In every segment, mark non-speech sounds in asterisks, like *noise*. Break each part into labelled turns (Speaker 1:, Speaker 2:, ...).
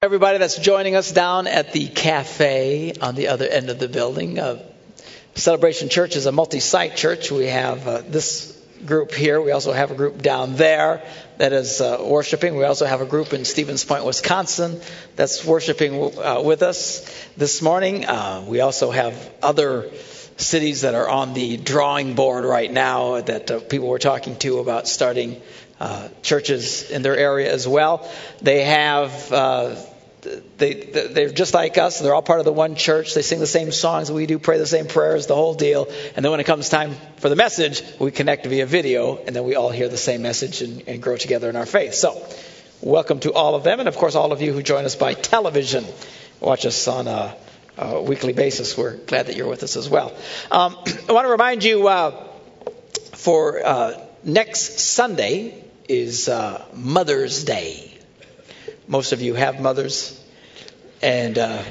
Speaker 1: Everybody that's joining us down at the cafe on the other end of the building. Uh, Celebration Church is a multi site church. We have uh, this group here. We also have a group down there that is uh, worshiping. We also have a group in Stevens Point, Wisconsin that's worshiping uh, with us this morning. Uh, we also have other cities that are on the drawing board right now that uh, people were talking to about starting uh, churches in their area as well. They have. Uh, they, they're just like us. They're all part of the one church. They sing the same songs we do, pray the same prayers, the whole deal. And then when it comes time for the message, we connect via video, and then we all hear the same message and, and grow together in our faith. So, welcome to all of them, and of course, all of you who join us by television. Watch us on a, a weekly basis. We're glad that you're with us as well. Um, *clears throat* I want to remind you uh, for uh, next Sunday, is uh, Mother's Day. Most of you have mothers, and uh,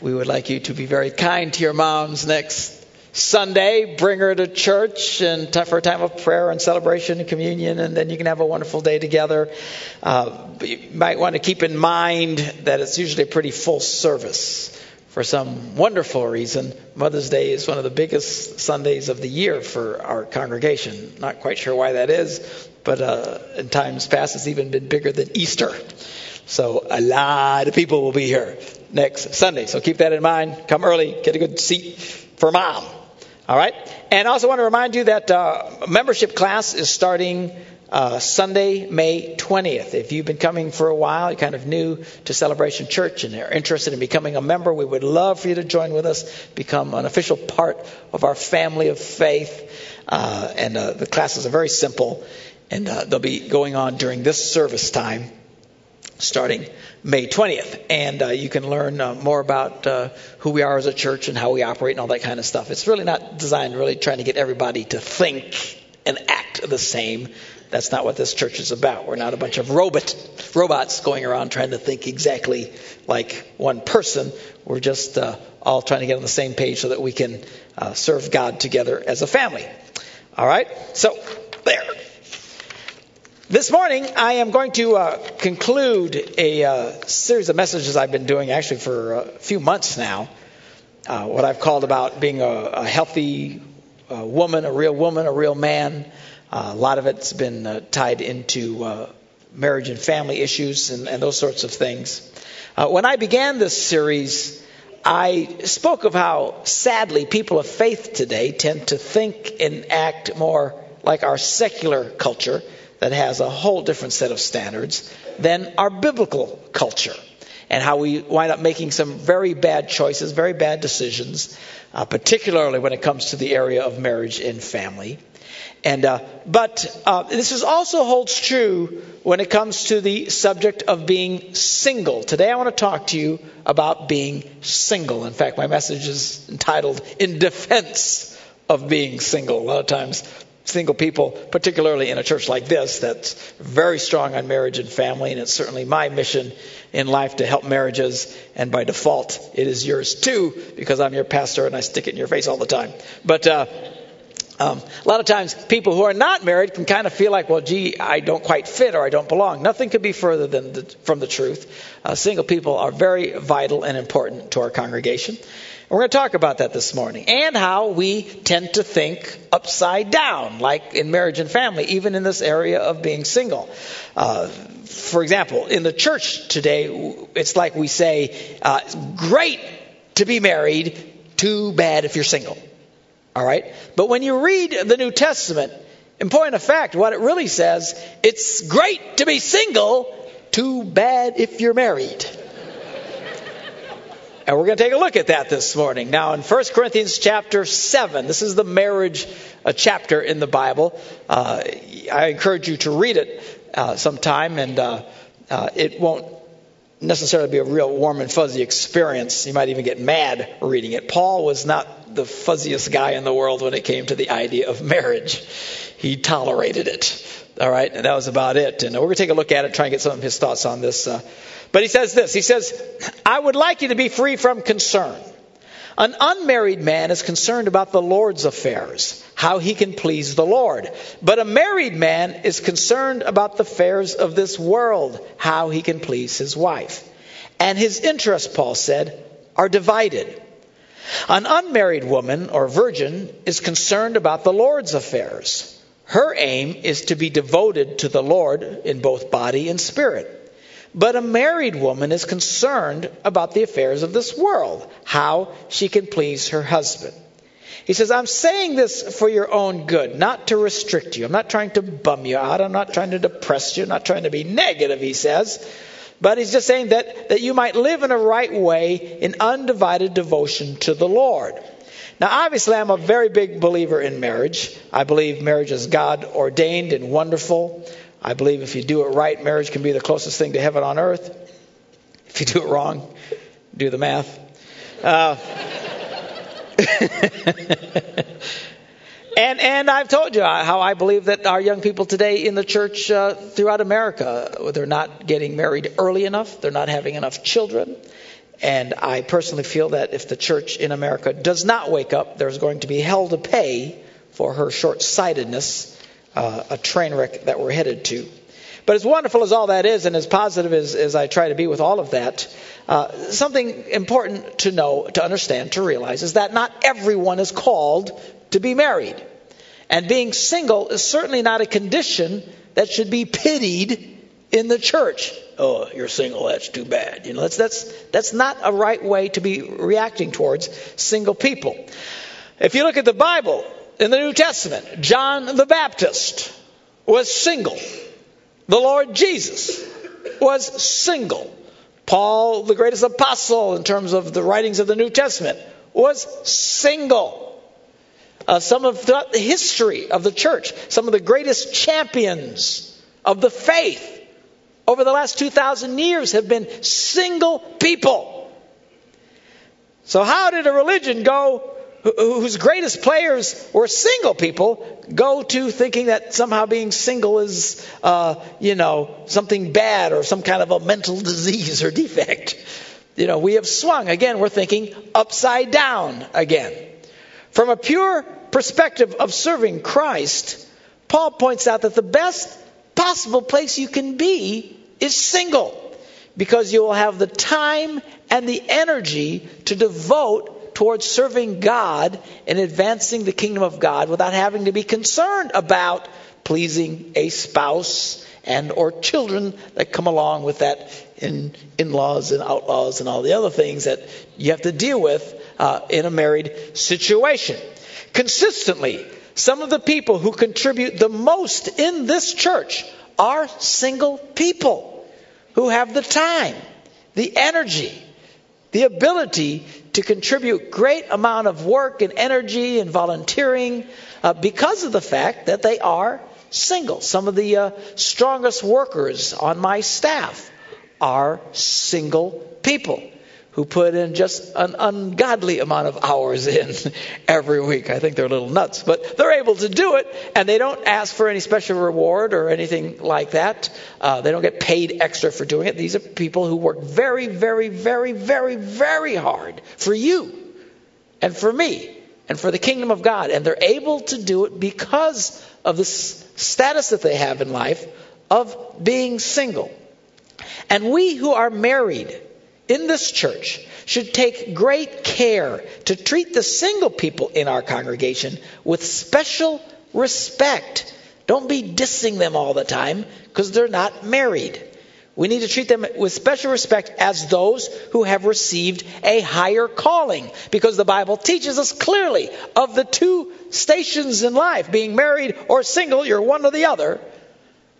Speaker 1: we would like you to be very kind to your moms next Sunday. Bring her to church and for a time of prayer and celebration and communion, and then you can have a wonderful day together. Uh, you might want to keep in mind that it's usually a pretty full service for some wonderful reason, Mother's Day is one of the biggest Sundays of the year for our congregation. Not quite sure why that is, but uh, in times past it's even been bigger than Easter. So a lot of people will be here next Sunday. So keep that in mind. Come early, get a good seat for mom. All right? And I also want to remind you that uh, membership class is starting uh, Sunday, May 20th. If you've been coming for a while, you're kind of new to Celebration Church and are interested in becoming a member, we would love for you to join with us, become an official part of our family of faith. Uh, and uh, the classes are very simple, and uh, they'll be going on during this service time starting May 20th. And uh, you can learn uh, more about uh, who we are as a church and how we operate and all that kind of stuff. It's really not designed really trying to get everybody to think and act the same. That's not what this church is about. We're not a bunch of robot robots going around trying to think exactly like one person. We're just uh, all trying to get on the same page so that we can uh, serve God together as a family. All right? So, there. This morning, I am going to uh, conclude a uh, series of messages I've been doing actually for a few months now. Uh, what I've called about being a, a healthy uh, woman, a real woman, a real man. Uh, a lot of it's been uh, tied into uh, marriage and family issues and, and those sorts of things. Uh, when I began this series, I spoke of how sadly people of faith today tend to think and act more like our secular culture that has a whole different set of standards than our biblical culture and how we wind up making some very bad choices, very bad decisions, uh, particularly when it comes to the area of marriage and family. And uh, but uh, this is also holds true when it comes to the subject of being single. Today, I want to talk to you about being single. In fact, my message is entitled "In Defense of Being Single." A lot of times, single people, particularly in a church like this that's very strong on marriage and family, and it's certainly my mission in life to help marriages, and by default, it is yours too, because I'm your pastor and I stick it in your face all the time. But uh, um, a lot of times, people who are not married can kind of feel like, well, gee, I don't quite fit or I don't belong. Nothing could be further than the, from the truth. Uh, single people are very vital and important to our congregation. And We're going to talk about that this morning and how we tend to think upside down, like in marriage and family, even in this area of being single. Uh, for example, in the church today, it's like we say, uh, great to be married, too bad if you're single. All right? But when you read the New Testament, in point of fact, what it really says, it's great to be single, too bad if you're married. And we're going to take a look at that this morning. Now, in 1 Corinthians chapter 7, this is the marriage uh, chapter in the Bible. Uh, I encourage you to read it uh, sometime, and uh, uh, it won't necessarily be a real warm and fuzzy experience. You might even get mad reading it. Paul was not the fuzziest guy in the world when it came to the idea of marriage, he tolerated it. All right, and that was about it. And we're going to take a look at it, try and get some of his thoughts on this. Uh, but he says this He says, I would like you to be free from concern. An unmarried man is concerned about the Lord's affairs, how he can please the Lord. But a married man is concerned about the affairs of this world, how he can please his wife. And his interests, Paul said, are divided. An unmarried woman or virgin is concerned about the Lord's affairs. Her aim is to be devoted to the Lord in both body and spirit. But a married woman is concerned about the affairs of this world, how she can please her husband. He says, I'm saying this for your own good, not to restrict you. I'm not trying to bum you out. I'm not trying to depress you. I'm not trying to be negative, he says. But he's just saying that, that you might live in a right way in undivided devotion to the Lord. Now, obviously, I'm a very big believer in marriage. I believe marriage is God ordained and wonderful. I believe if you do it right, marriage can be the closest thing to heaven on earth. If you do it wrong, do the math. Uh, *laughs* and and I've told you how I believe that our young people today in the church uh, throughout America, they're not getting married early enough. They're not having enough children. And I personally feel that if the church in America does not wake up, there's going to be hell to pay for her short sightedness uh, a train wreck that we're headed to. But as wonderful as all that is, and as positive as, as I try to be with all of that, uh, something important to know, to understand, to realize is that not everyone is called to be married. And being single is certainly not a condition that should be pitied in the church. Oh, you're single, that's too bad. You know, that's, that's, that's not a right way to be reacting towards single people. If you look at the Bible, in the New Testament. John the Baptist was single. The Lord Jesus was single. Paul, the greatest apostle in terms of the writings of the New Testament, was single. Uh, some of the history of the church, some of the greatest champions of the faith over the last 2,000 years have been single people. So, how did a religion go whose greatest players were single people go to thinking that somehow being single is, uh, you know, something bad or some kind of a mental *laughs* disease or defect. You know, we have swung. Again, we're thinking upside down again. From a pure perspective of serving Christ, Paul points out that the best possible place you can be is single because you will have the time and the energy to devote towards serving God and advancing the kingdom of God without having to be concerned about pleasing a spouse and or children that come along with that in in-laws and outlaws and all the other things that you have to deal with uh, in a married situation. Consistently, some of the people who contribute the most in this church are single people who have the time, the energy, the ability to contribute great amount of work and energy and volunteering uh, because of the fact that they are single. Some of the uh, strongest workers on my staff are single people who put in just an ungodly amount of hours in *laughs* every week. I think they're a little nuts, but they're able to do it, and they don't ask for any special reward or anything like that. Uh, they don't get paid extra for doing it. These are people who work very, very, very, very, very hard for you and for me and for the kingdom of God, and they're able to do it because of the status that they have in life of being single. And we who are married, in this church should take great care to treat the single people in our congregation with special respect. Don't be dissing them all the time because they're not married. We need to treat them with special respect as those who have received a higher calling because the Bible teaches us clearly of the two stations in life, being married or single, you're one or the other,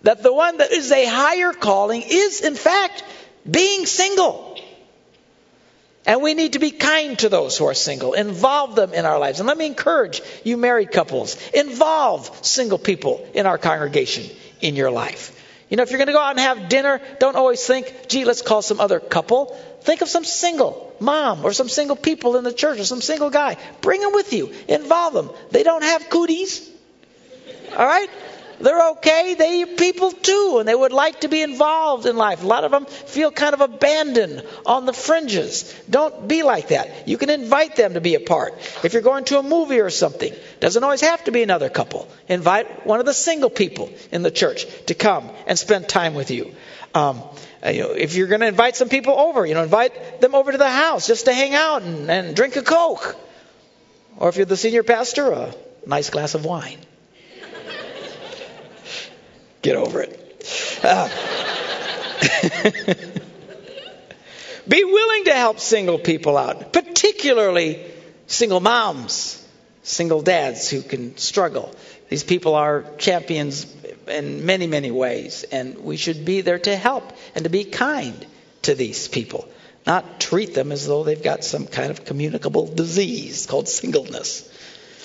Speaker 1: that the one that is a higher calling is in fact being single. And we need to be kind to those who are single, involve them in our lives. And let me encourage you married couples, involve single people in our congregation in your life. You know, if you're going to go out and have dinner, don't always think, gee, let's call some other couple. Think of some single mom or some single people in the church or some single guy. Bring them with you. Involve them. They don't have cooties. All right? They're okay. They're people too, and they would like to be involved in life. A lot of them feel kind of abandoned on the fringes. Don't be like that. You can invite them to be a part. If you're going to a movie or something, doesn't always have to be another couple. Invite one of the single people in the church to come and spend time with you. Um, uh, you know, if you're going to invite some people over, you know, invite them over to the house just to hang out and, and drink a Coke. Or if you're the senior pastor, a nice glass of wine. Get over it. Uh, *laughs* be willing to help single people out, particularly single moms, single dads who can struggle. These people are champions in many, many ways, and we should be there to help and to be kind to these people, not treat them as though they've got some kind of communicable disease called singleness.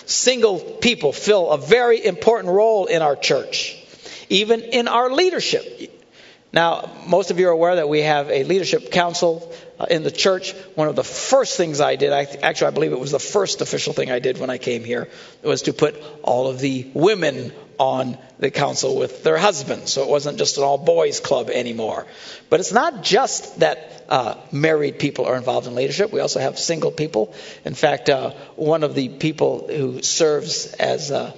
Speaker 1: Single people fill a very important role in our church, even in our leadership. Now, most of you are aware that we have a leadership council uh, in the church. One of the first things I did, actually, I believe it was the first official thing I did when I came here, was to put all of the women on the council with their husbands. So it wasn't just an all boys club anymore. But it's not just that uh, married people are involved in leadership. We also have single people. In fact, uh, one of the people who serves as uh,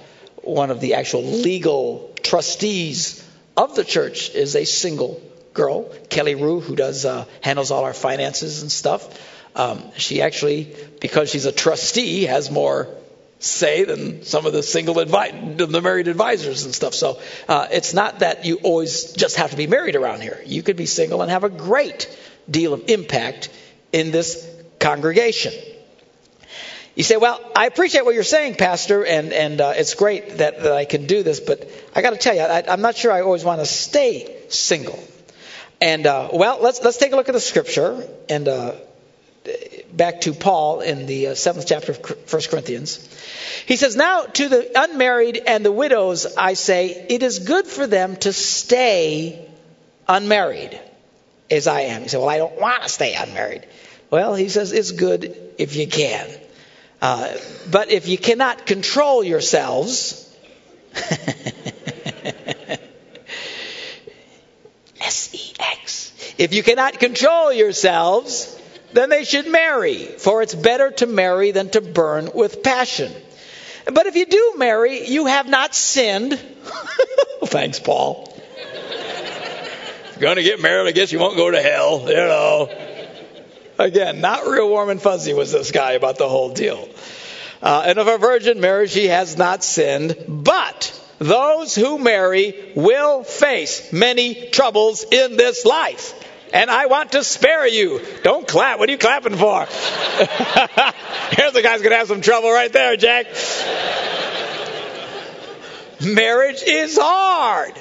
Speaker 1: one of the actual legal trustees of the church is a single girl, Kelly Rue, who does uh, handles all our finances and stuff. Um, she actually, because she's a trustee, has more say than some of the single advi- the married advisors and stuff. So uh, it's not that you always just have to be married around here. You could be single and have a great deal of impact in this congregation. You say, well, I appreciate what you're saying, Pastor, and, and uh, it's great that, that I can do this, but I got to tell you, I, am not sure I always want to stay single. And, uh, well, let's, let's take a look at the scripture and uh, back to Paul in the uh, seventh chapter of 1 Corinthians. He says, Now to the unmarried and the widows, I say, it is good for them to stay unmarried, as I am. He said, Well, I don't want to stay unmarried. Well, he says, It's good if you can. Uh, but if you cannot control yourselves, *laughs* S E X. If you cannot control yourselves, then they should marry, for it's better to marry than to burn with passion. But if you do marry, you have not sinned. *laughs* Thanks, Paul. you're going to get married, I guess you won't go to hell, you know. Again, not real warm and fuzzy was this guy about the whole deal. Uh, and if a virgin marries, she has not sinned. But those who marry will face many troubles in this life and I want to spare you. Don't clap. What are you clapping for? *laughs* Here's the guy's going to have some trouble right there, Jack. Marriage is hard.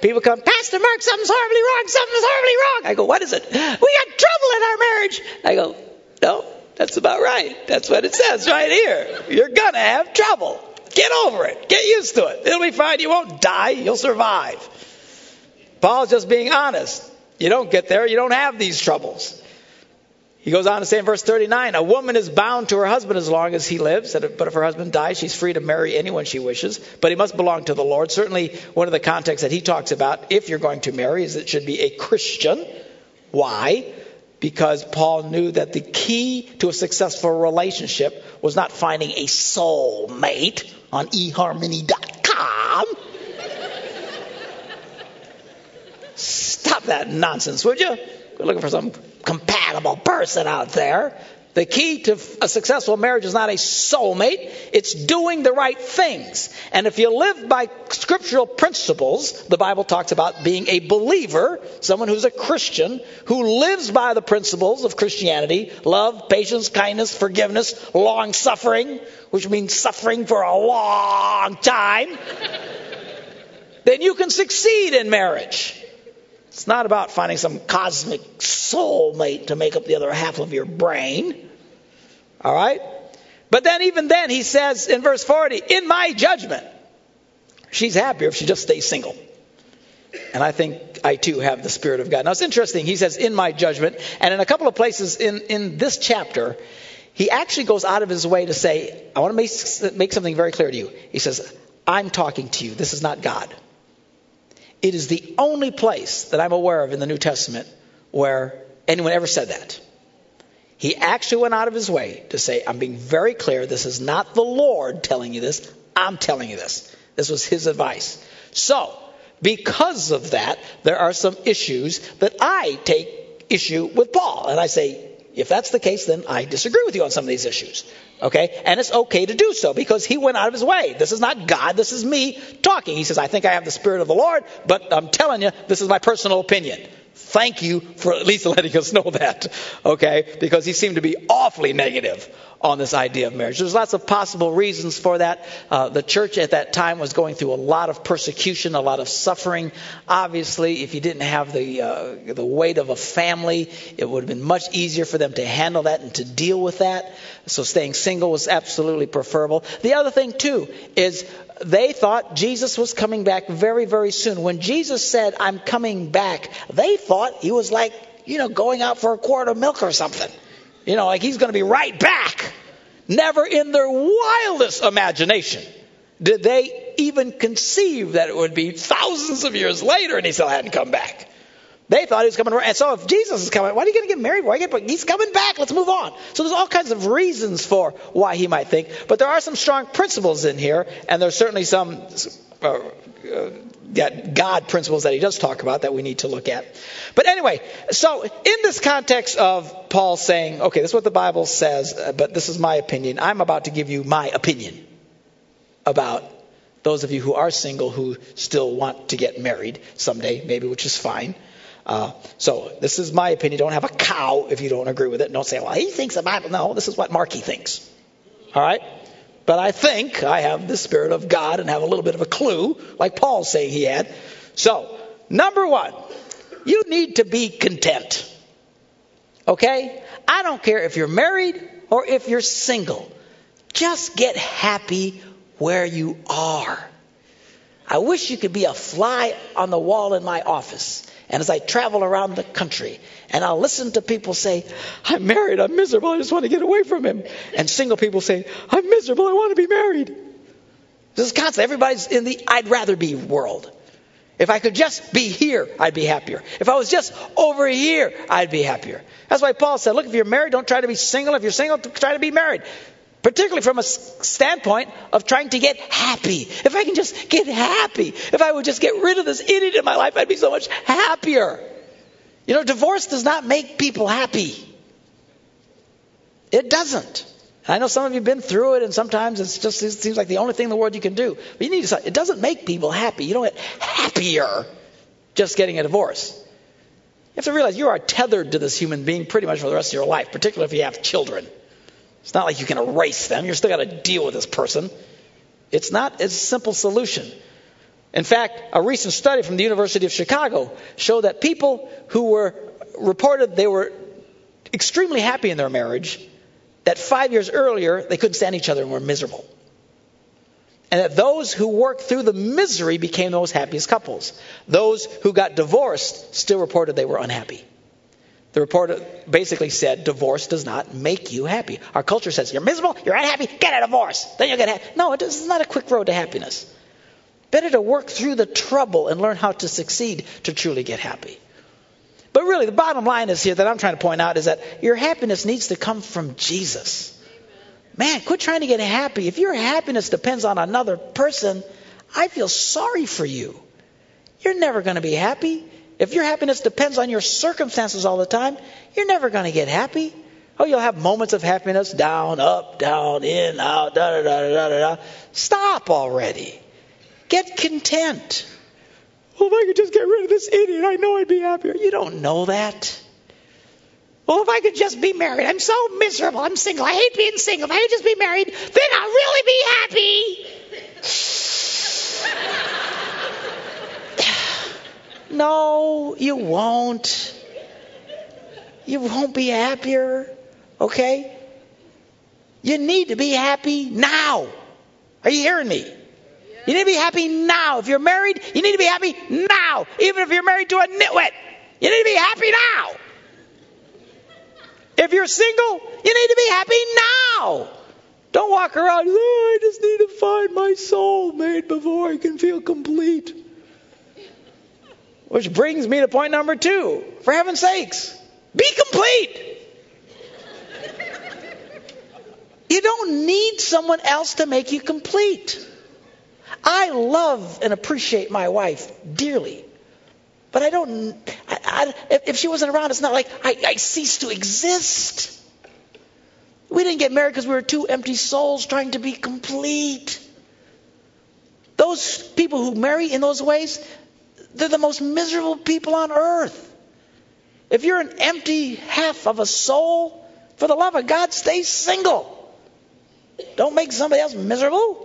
Speaker 1: People come, Pastor Mark, something's horribly wrong, something's horribly wrong. I go, what is it? We got trouble in our marriage. I go, no, that's about right. That's what it says right here. You're going to have trouble. Get over it. Get used to it. It'll be fine. You won't die. You'll survive. Paul's just being honest. You don't get there, you don't have these troubles. He goes on to say in verse 39 A woman is bound to her husband as long as he lives, but if her husband dies, she's free to marry anyone she wishes, but he must belong to the Lord. Certainly, one of the contexts that he talks about, if you're going to marry, is it should be a Christian. Why? Because Paul knew that the key to a successful relationship was not finding a soul mate on eharmony.com Stop that nonsense, would you? We're looking for some compatible person out there. The key to a successful marriage is not a soulmate, it's doing the right things. And if you live by scriptural principles, the Bible talks about being a believer, someone who's a Christian, who lives by the principles of Christianity love, patience, kindness, forgiveness, long suffering, which means suffering for a long time, then you can succeed in marriage. It's not about finding some cosmic soulmate to make up the other half of your brain. All right? But then, even then, he says in verse 40, in my judgment, she's happier if she just stays single. And I think I too have the Spirit of God. Now it's interesting. He says, in my judgment. And in a couple of places in, in this chapter, he actually goes out of his way to say, I want to make, make something very clear to you. He says, I'm talking to you. This is not God. It is the only place that I'm aware of in the New Testament where anyone ever said that. He actually went out of his way to say, I'm being very clear. This is not the Lord telling you this. I'm telling you this. This was his advice. So, because of that, there are some issues that I take issue with Paul. And I say, if that's the case, then I disagree with you on some of these issues. Okay? And it's okay to do so because he went out of his way. This is not God, this is me talking. He says, I think I have the Spirit of the Lord, but I'm telling you, this is my personal opinion. Thank you for at least letting us know that, okay? Because he seemed to be awfully negative on this idea of marriage. There's lots of possible reasons for that. Uh, the church at that time was going through a lot of persecution, a lot of suffering. Obviously, if you didn't have the uh, the weight of a family, it would have been much easier for them to handle that and to deal with that. So staying single was absolutely preferable. The other thing too is they thought Jesus was coming back very, very soon. When Jesus said, I'm coming back, they thought he was like, you know, going out for a quart of milk or something. You know, like he's going to be right back. Never in their wildest imagination did they even conceive that it would be thousands of years later and he still hadn't come back. They thought he was coming. And so if Jesus is coming, why are you going to get married? Why get, he's coming back. Let's move on. So there's all kinds of reasons for why he might think. But there are some strong principles in here, and there's certainly some uh, uh, God principles that he does talk about that we need to look at. But anyway, so in this context of Paul saying, okay, this is what the Bible says, uh, but this is my opinion. I'm about to give you my opinion about those of you who are single who still want to get married someday, maybe, which is fine. Uh, so this is my opinion. Don't have a cow if you don't agree with it. Don't say, well, he thinks the Bible. No, this is what Marky thinks. All right? But I think I have the Spirit of God and have a little bit of a clue, like Paul's saying he had. So, number one, you need to be content. Okay? I don't care if you're married or if you're single. Just get happy where you are. I wish you could be a fly on the wall in my office and as I travel around the country, and I'll listen to people say, I'm married, I'm miserable, I just want to get away from him. And single people say, I'm miserable, I want to be married. This is constant. Everybody's in the I'd rather be world. If I could just be here, I'd be happier. If I was just over here, I'd be happier. That's why Paul said, look, if you're married, don't try to be single. If you're single, try to be married particularly from a standpoint of trying to get happy. If I can just get happy, if I would just get rid of this idiot in my life, I'd be so much happier. You know, divorce does not make people happy. It doesn't. I know some of you have been through it, and sometimes it just it seems like the only thing in the world you can do. But you need to. It doesn't make people happy. You don't get happier just getting a divorce. You have to realize you are tethered to this human being pretty much for the rest of your life, particularly if you have children. It's not like you can erase them. You're still got to deal with this person. It's not a simple solution. In fact, a recent study from the University of Chicago showed that people who were reported they were extremely happy in their marriage, that five years earlier they couldn't stand each other and were miserable. And that those who worked through the misery became the most happiest couples. Those who got divorced still reported they were unhappy. The report basically said divorce does not make you happy. Our culture says you're miserable, you're unhappy, get a divorce. Then you'll get happy. No, it's not a quick road to happiness. Better to work through the trouble and learn how to succeed to truly get happy. But really, the bottom line is here that I'm trying to point out is that your happiness needs to come from Jesus. Man, quit trying to get happy. If your happiness depends on another person, I feel sorry for you. You're never going to be happy. If your happiness depends on your circumstances all the time, you're never going to get happy. Oh, you'll have moments of happiness down, up, down, in, out, da da da da da da. Stop already. Get content. Well, if I could just get rid of this idiot, I know I'd be happier. You don't know that. Well, if I could just be married, I'm so miserable. I'm single. I hate being single. If I could just be married, then I'll really be happy. No, you won't. You won't be happier. Okay? You need to be happy now. Are you hearing me? You need to be happy now. If you're married, you need to be happy now. Even if you're married to a nitwit, you need to be happy now. If you're single, you need to be happy now. Don't walk around, oh, I just need to find my soul mate before I can feel complete. Which brings me to point number two. For heaven's sakes, be complete. You don't need someone else to make you complete. I love and appreciate my wife dearly. But I don't, I, I, if she wasn't around, it's not like I, I cease to exist. We didn't get married because we were two empty souls trying to be complete. Those people who marry in those ways, they're the most miserable people on earth. If you're an empty half of a soul, for the love of God, stay single. Don't make somebody else miserable.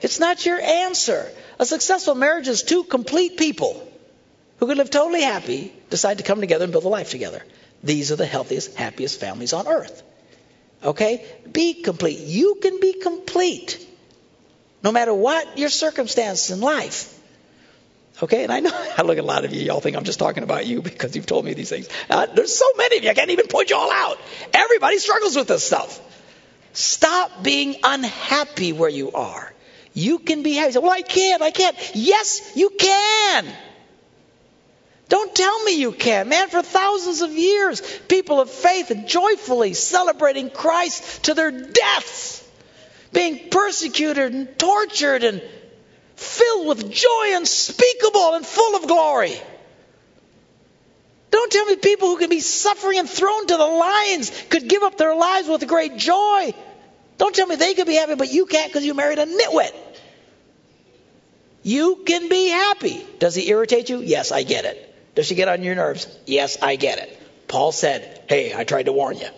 Speaker 1: It's not your answer. A successful marriage is two complete people who can live totally happy decide to come together and build a life together. These are the healthiest, happiest families on earth. Okay? Be complete. You can be complete no matter what your circumstance in life. Okay, and I know *laughs* I look at a lot of you. Y'all think I'm just talking about you *laughs* because you've told me these things. Uh, there's so many of you. I can't even point you all out. Everybody struggles with this stuff. Stop being unhappy where you are. You can be happy. Say, well, I can't. I can't. Yes, you can. Don't tell me you can't, man. For thousands of years, people of faith joyfully celebrating Christ to their deaths, being persecuted and tortured and filled with joy unspeakable and full of glory. Don't tell me people who can be suffering and thrown to the lions could give up their lives with great joy. Don't tell me they could be happy, but you can't because you married a nitwit. You can be happy. Does he irritate you? Yes, I get it. Does she get on your nerves? Yes, I get it. Paul said, Hey, I tried to warn you.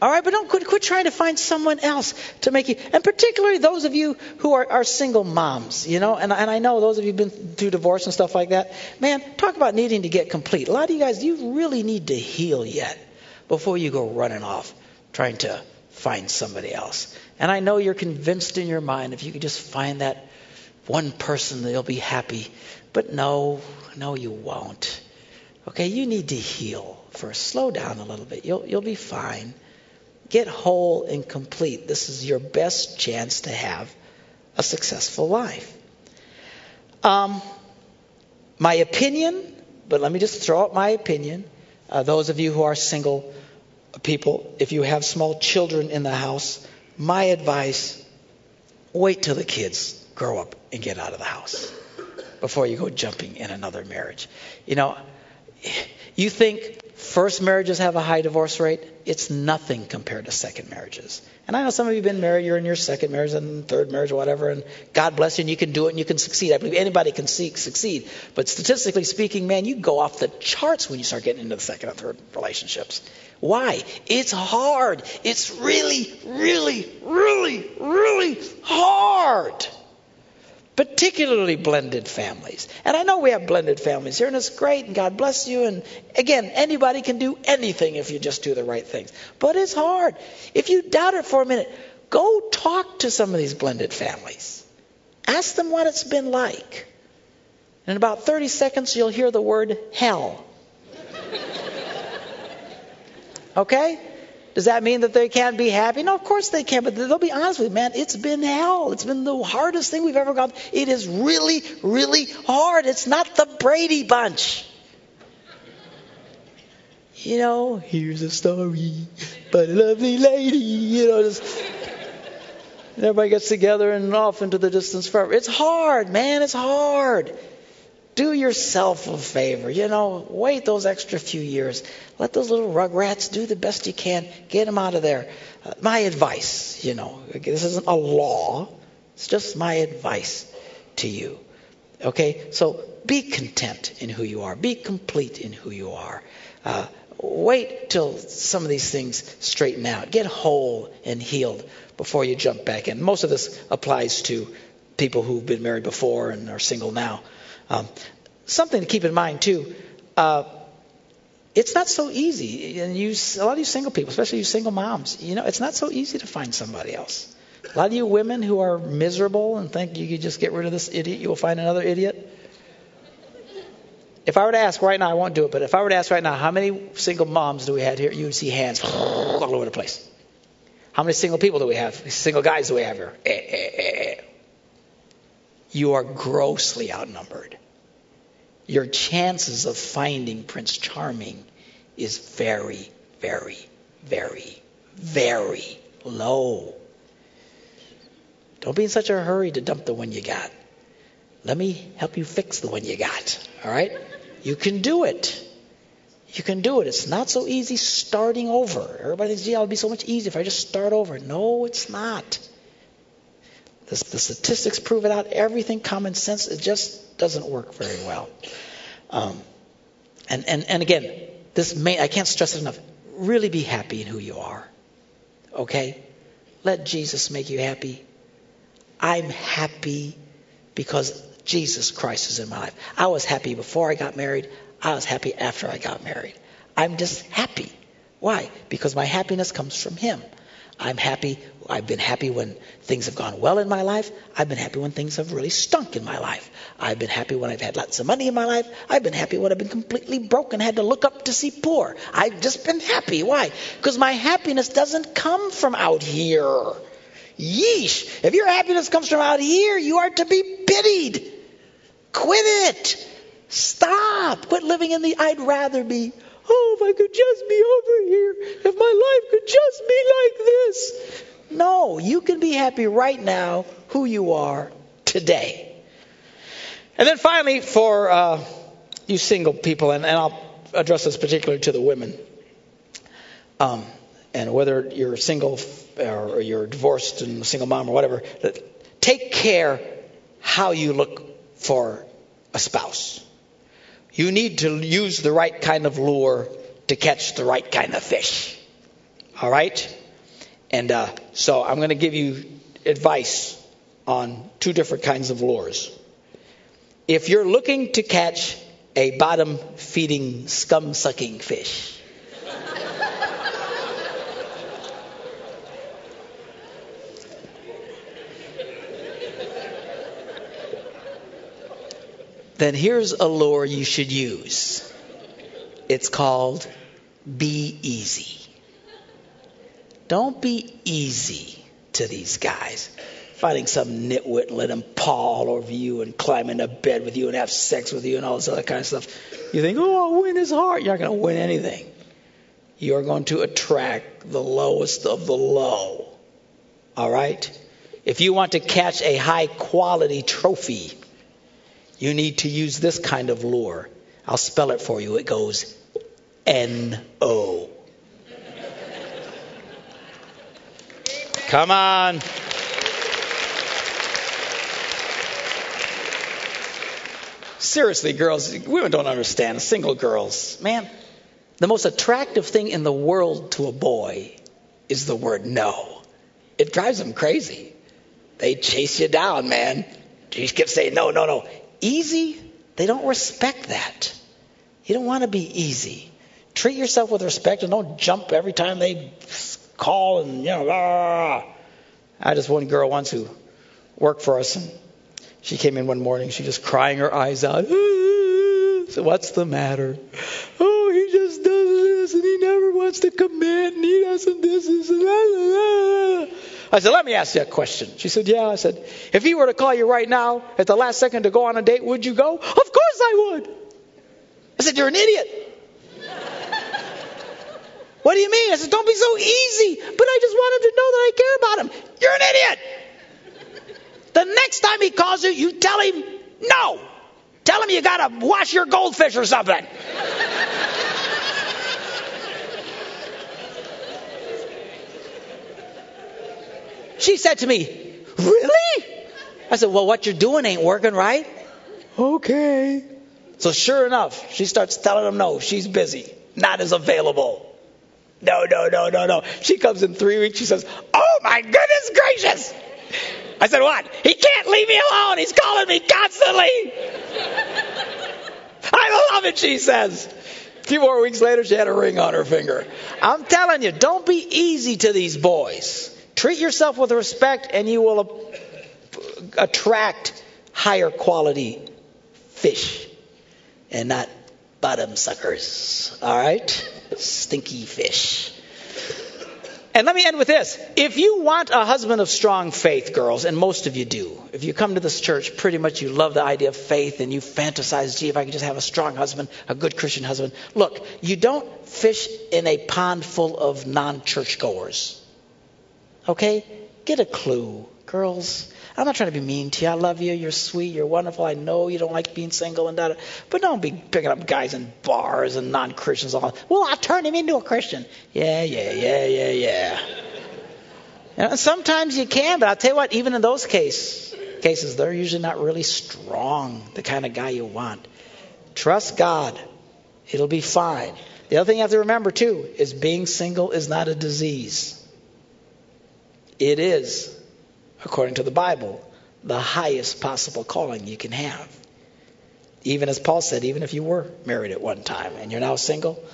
Speaker 1: All right, but don't quit, quit trying to find someone else to make you, and particularly those of you who are, are single moms, you know, and, and I know those of you who've been through divorce and stuff like that. Man, talk about needing to get complete. A lot of you guys, you really need to heal yet before you go running off trying to find somebody else. And I know you're convinced in your mind if you could just find that one person, they'll be happy. But no, no, you won't. Okay, you need to heal first. Slow down a little bit. You'll, you'll be fine. Get whole and complete. This is your best chance to have a successful life. Um, my opinion, but let me just throw out my opinion. Uh, those of you who are single people, if you have small children in the house, my advice wait till the kids grow up and get out of the house before you go jumping in another marriage. You know, you think first marriages have a high divorce rate? It's nothing compared to second marriages. And I know some of you have been married, you're in your second marriage and third marriage, whatever, and God bless you, and you can do it and you can succeed. I believe anybody can succeed. But statistically speaking, man, you go off the charts when you start getting into the second and third relationships. Why? It's hard. It's really, really, really hard particularly blended families. And I know we have blended families here, and it's great, and God bless you. And again, anybody can do anything if you just do the right things. But it's hard. If you doubt it for a minute, go talk to some of these blended families. Ask them what it's been like. In about 30 seconds, you'll hear the word hell. *laughs* Okay? Does that mean that they can't be happy? No, of course they can, but they'll be honest with you, man. It's been hell. It's been the hardest thing we've ever gone. It is really, really hard. It's not the Brady Bunch. You know, here's a story about a lovely lady. You know, just, everybody gets together and off into the distance forever. It's hard, man. It's hard do yourself a favor. You know, wait those extra few years. Let those little rugrats do the best you can. Get them out of there. Uh, my advice, you know, this isn't a law. It's just my advice to you. Okay? So be content in who you are. Be complete in who you are. Uh, wait till some of these things straighten out. Get whole and healed before you jump back in. Most of this applies to people who've been married before and are single now. Um, something to keep in mind too. Uh, it's not so easy, and you, a lot of you single people, especially you single moms, you know, it's not so easy to find somebody else. A lot of you women who are miserable and think you could just get rid of this idiot, you will find another idiot. If I were to ask right now, I won't do it, but if I were to ask right now, how many single moms do we have here? You would see hands all over the place. How many single people do we have? Single guys do we have here? Eh, eh, eh, eh. You are grossly outnumbered. Your chances of finding Prince Charming is very, very, very, very low. Don't be in such a hurry to dump the one you got. Let me help you fix the one you got. All right? You can do it. You can do it. It's not so easy starting over. Everybody thinks, yeah, it'll be so much easier if I just start over. No, it's not. The, the statistics prove it out. Everything common sense, it just doesn't work very well. Um, and, and, and again, this may, I can't stress it enough. Really be happy in who you are. Okay? Let Jesus make you happy. I'm happy because Jesus Christ is in my life. I was happy before I got married. I was happy after I got married. I'm just happy. Why? Because my happiness comes from Him. I'm happy. I've been happy when things have gone well in my life. I've been happy when things have really stunk in my life. I've been happy when I've had lots of money in my life. I've been happy when I've been completely broke and had to look up to see poor. I've just been happy. Why? Because my happiness doesn't come from out here. Yeesh. If your happiness comes from out here, you are to be pitied. Quit it. Stop. Quit living in the I'd rather be. Oh, if I could just be over here. If my life could just be like this. No, you can be happy right now who you are today. And then finally, for uh, you single people, and, and, I'll address this particularly to the women, um, and whether you're single or you're divorced and a single mom or whatever, take care how you look for a spouse. You need to use the right kind of lure to catch the right kind of fish. All right? And uh, so I'm going to give you advice on two different kinds of lures. If you're looking to catch a bottom feeding, scum sucking fish, then here's a lure you should use. It's called Be Easy. Don't be easy to these guys. Finding some nitwit and let him paw all over you and climb into bed with you and have sex with you and all this other kind of stuff. You think, oh, I'll win his heart. You're not going to win anything. You are going to attract the lowest of the low. All right? If you want to catch a high quality trophy, you need to use this kind of lure. I'll spell it for you. It goes N O. Come on. Seriously, girls, women don't understand. Single girls, man, the most attractive thing in the world to a boy is the word no. It drives them crazy. They chase you down, man. You keep saying no, no, no. Easy, they don't respect that. You don't want to be easy. Treat yourself with respect and don't jump every time they call and, you know, ah. I had this one girl once who worked for us and she came in one morning, she just crying her eyes out. *laughs* So what's the matter? Oh, he just does this and he never wants to commit and he doesn't this and that. I said, let me ask you a question. She said, yeah. I said, if he were to call you right now at the last second to go on a date, would you go? Of course I would. I said, you're an idiot. What do you mean? I said, don't be so easy. But I just want him to know that I care about him. You're an idiot. The next time he calls you, you tell him no. Tell him you got to wash your goldfish or something. She said to me, Really? I said, Well, what you're doing ain't working, right? Okay. So sure enough, she starts telling him no, she's busy, not as available. No, no, no, no, no. She comes in three weeks, she says, Oh my goodness gracious! I said, What? He can't leave me alone. He's calling me constantly. I love it, she says. A few more weeks later, she had a ring on her finger. I'm telling you, don't be easy to these boys. Treat yourself with respect, and you will attract higher quality fish and not bottom suckers. All right? Stinky fish. And let me end with this. If you want a husband of strong faith, girls, and most of you do, if you come to this church, pretty much you love the idea of faith and you fantasize, gee, if I could just have a strong husband, a good Christian husband. Look, you don't fish in a pond full of non churchgoers. Okay? Get a clue, girls. I'm not trying to be mean to you. I love you. You're sweet. You're wonderful. I know you don't like being single and that. But don't be picking up guys in bars and non Christians. All. Well, I'll turn him into a Christian. Yeah, yeah, yeah, yeah, yeah. You sometimes you can, but I'll tell you what, even in those case, cases, they're usually not really strong, the kind of guy you want. Trust God. It'll be fine. The other thing you have to remember, too, is being single is not a disease. It is according to the Bible, the highest possible calling you can have. Even as Paul said, even if you were married at one time and you're now single,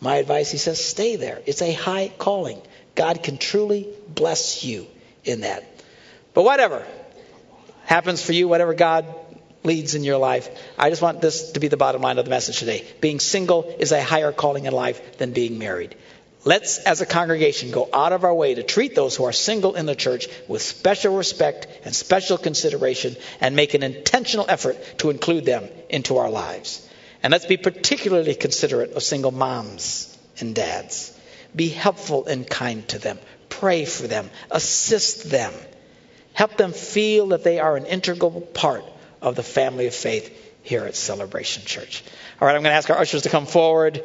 Speaker 1: my advice, he says, stay there. It's a high calling. God can truly bless you in that. But whatever happens for you, whatever God leads in your life, I just want this to be the bottom line of the message today. Being single is a higher calling in life than being married. Let's, as a congregation, go out of our way to treat those who are single in the church with special respect and special consideration and make an intentional effort to include them into our lives. And let's be particularly considerate of single moms and dads. Be helpful and kind to them. Pray for them. Assist them. Help them feel that they are an integral part of the family of faith here at Celebration Church. All right, I'm going to ask our ushers to come forward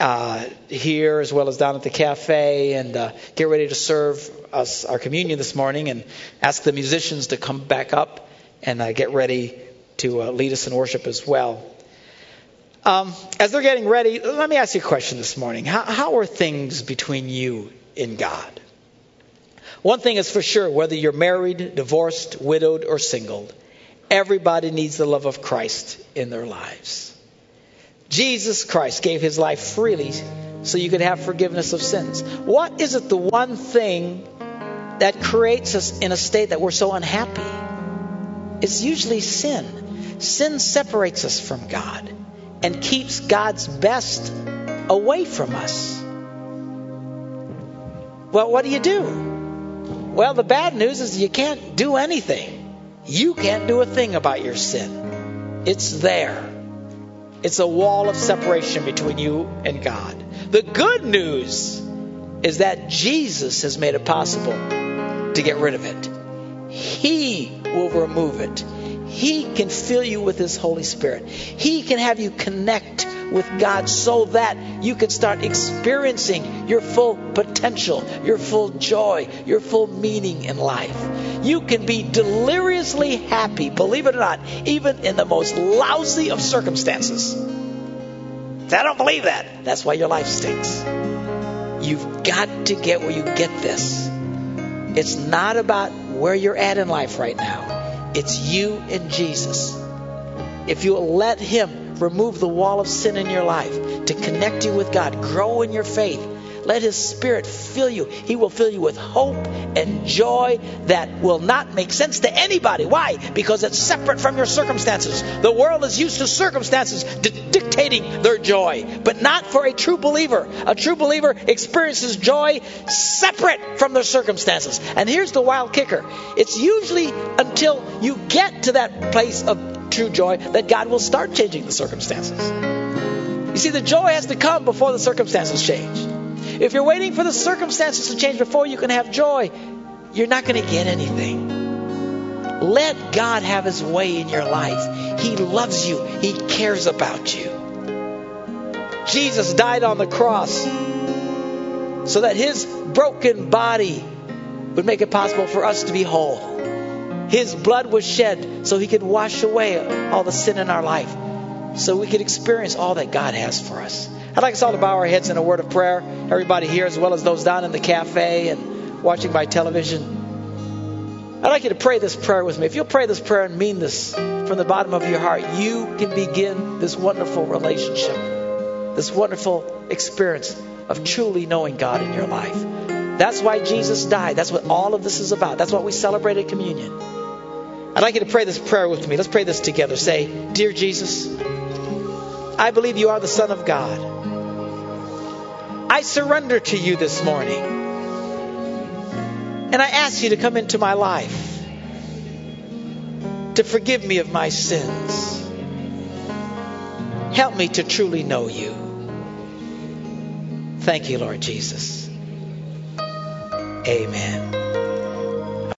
Speaker 1: uh, here as well as down at the cafe and uh, get ready to serve us our communion this morning and ask the musicians to come back up and uh, get ready to uh, lead us in worship as well. Um, as they're getting ready, let me ask you a question this morning. How, how are things between you and God? One thing is for sure whether you're married, divorced, widowed, or single, everybody needs the love of Christ in their lives. Jesus Christ gave his life freely so you could have forgiveness of sins. What is it the one thing that creates us in a state that we're so unhappy? It's usually sin. Sin separates us from God and keeps God's best away from us. Well, what do you do? Well, the bad news is you can't do anything. You can't do a thing about your sin. It's there. It's a wall of separation between you and God. The good news is that Jesus has made it possible to get rid of it. He will remove it. He can fill you with His Holy Spirit. He can have you connect with God so that you can start experiencing your full potential, your full joy, your full meaning in life. You can be deliriously happy, believe it or not, even in the most lousy of circumstances. I don't believe that. That's why your life stinks. You've got to get where you get this. It's not about where you're at in life right now. It's you and Jesus. If you let Him remove the wall of sin in your life, to connect you with God, grow in your faith. Let His Spirit fill you. He will fill you with hope and joy that will not make sense to anybody. Why? Because it's separate from your circumstances. The world is used to circumstances di- dictating their joy, but not for a true believer. A true believer experiences joy separate from their circumstances. And here's the wild kicker it's usually until you get to that place of true joy, that God will start changing the circumstances. You see, the joy has to come before the circumstances change. If you're waiting for the circumstances to change before you can have joy, you're not going to get anything. Let God have His way in your life. He loves you, He cares about you. Jesus died on the cross so that His broken body would make it possible for us to be whole. His blood was shed so he could wash away all the sin in our life, so we could experience all that God has for us. I'd like us all to bow our heads in a word of prayer, everybody here, as well as those down in the cafe and watching by television. I'd like you to pray this prayer with me. If you'll pray this prayer and mean this from the bottom of your heart, you can begin this wonderful relationship, this wonderful experience of truly knowing God in your life. That's why Jesus died. That's what all of this is about. That's what we celebrate at communion. I'd like you to pray this prayer with me. Let's pray this together. Say, Dear Jesus, I believe you are the Son of God. I surrender to you this morning. And I ask you to come into my life, to forgive me of my sins. Help me to truly know you. Thank you, Lord Jesus. Amen.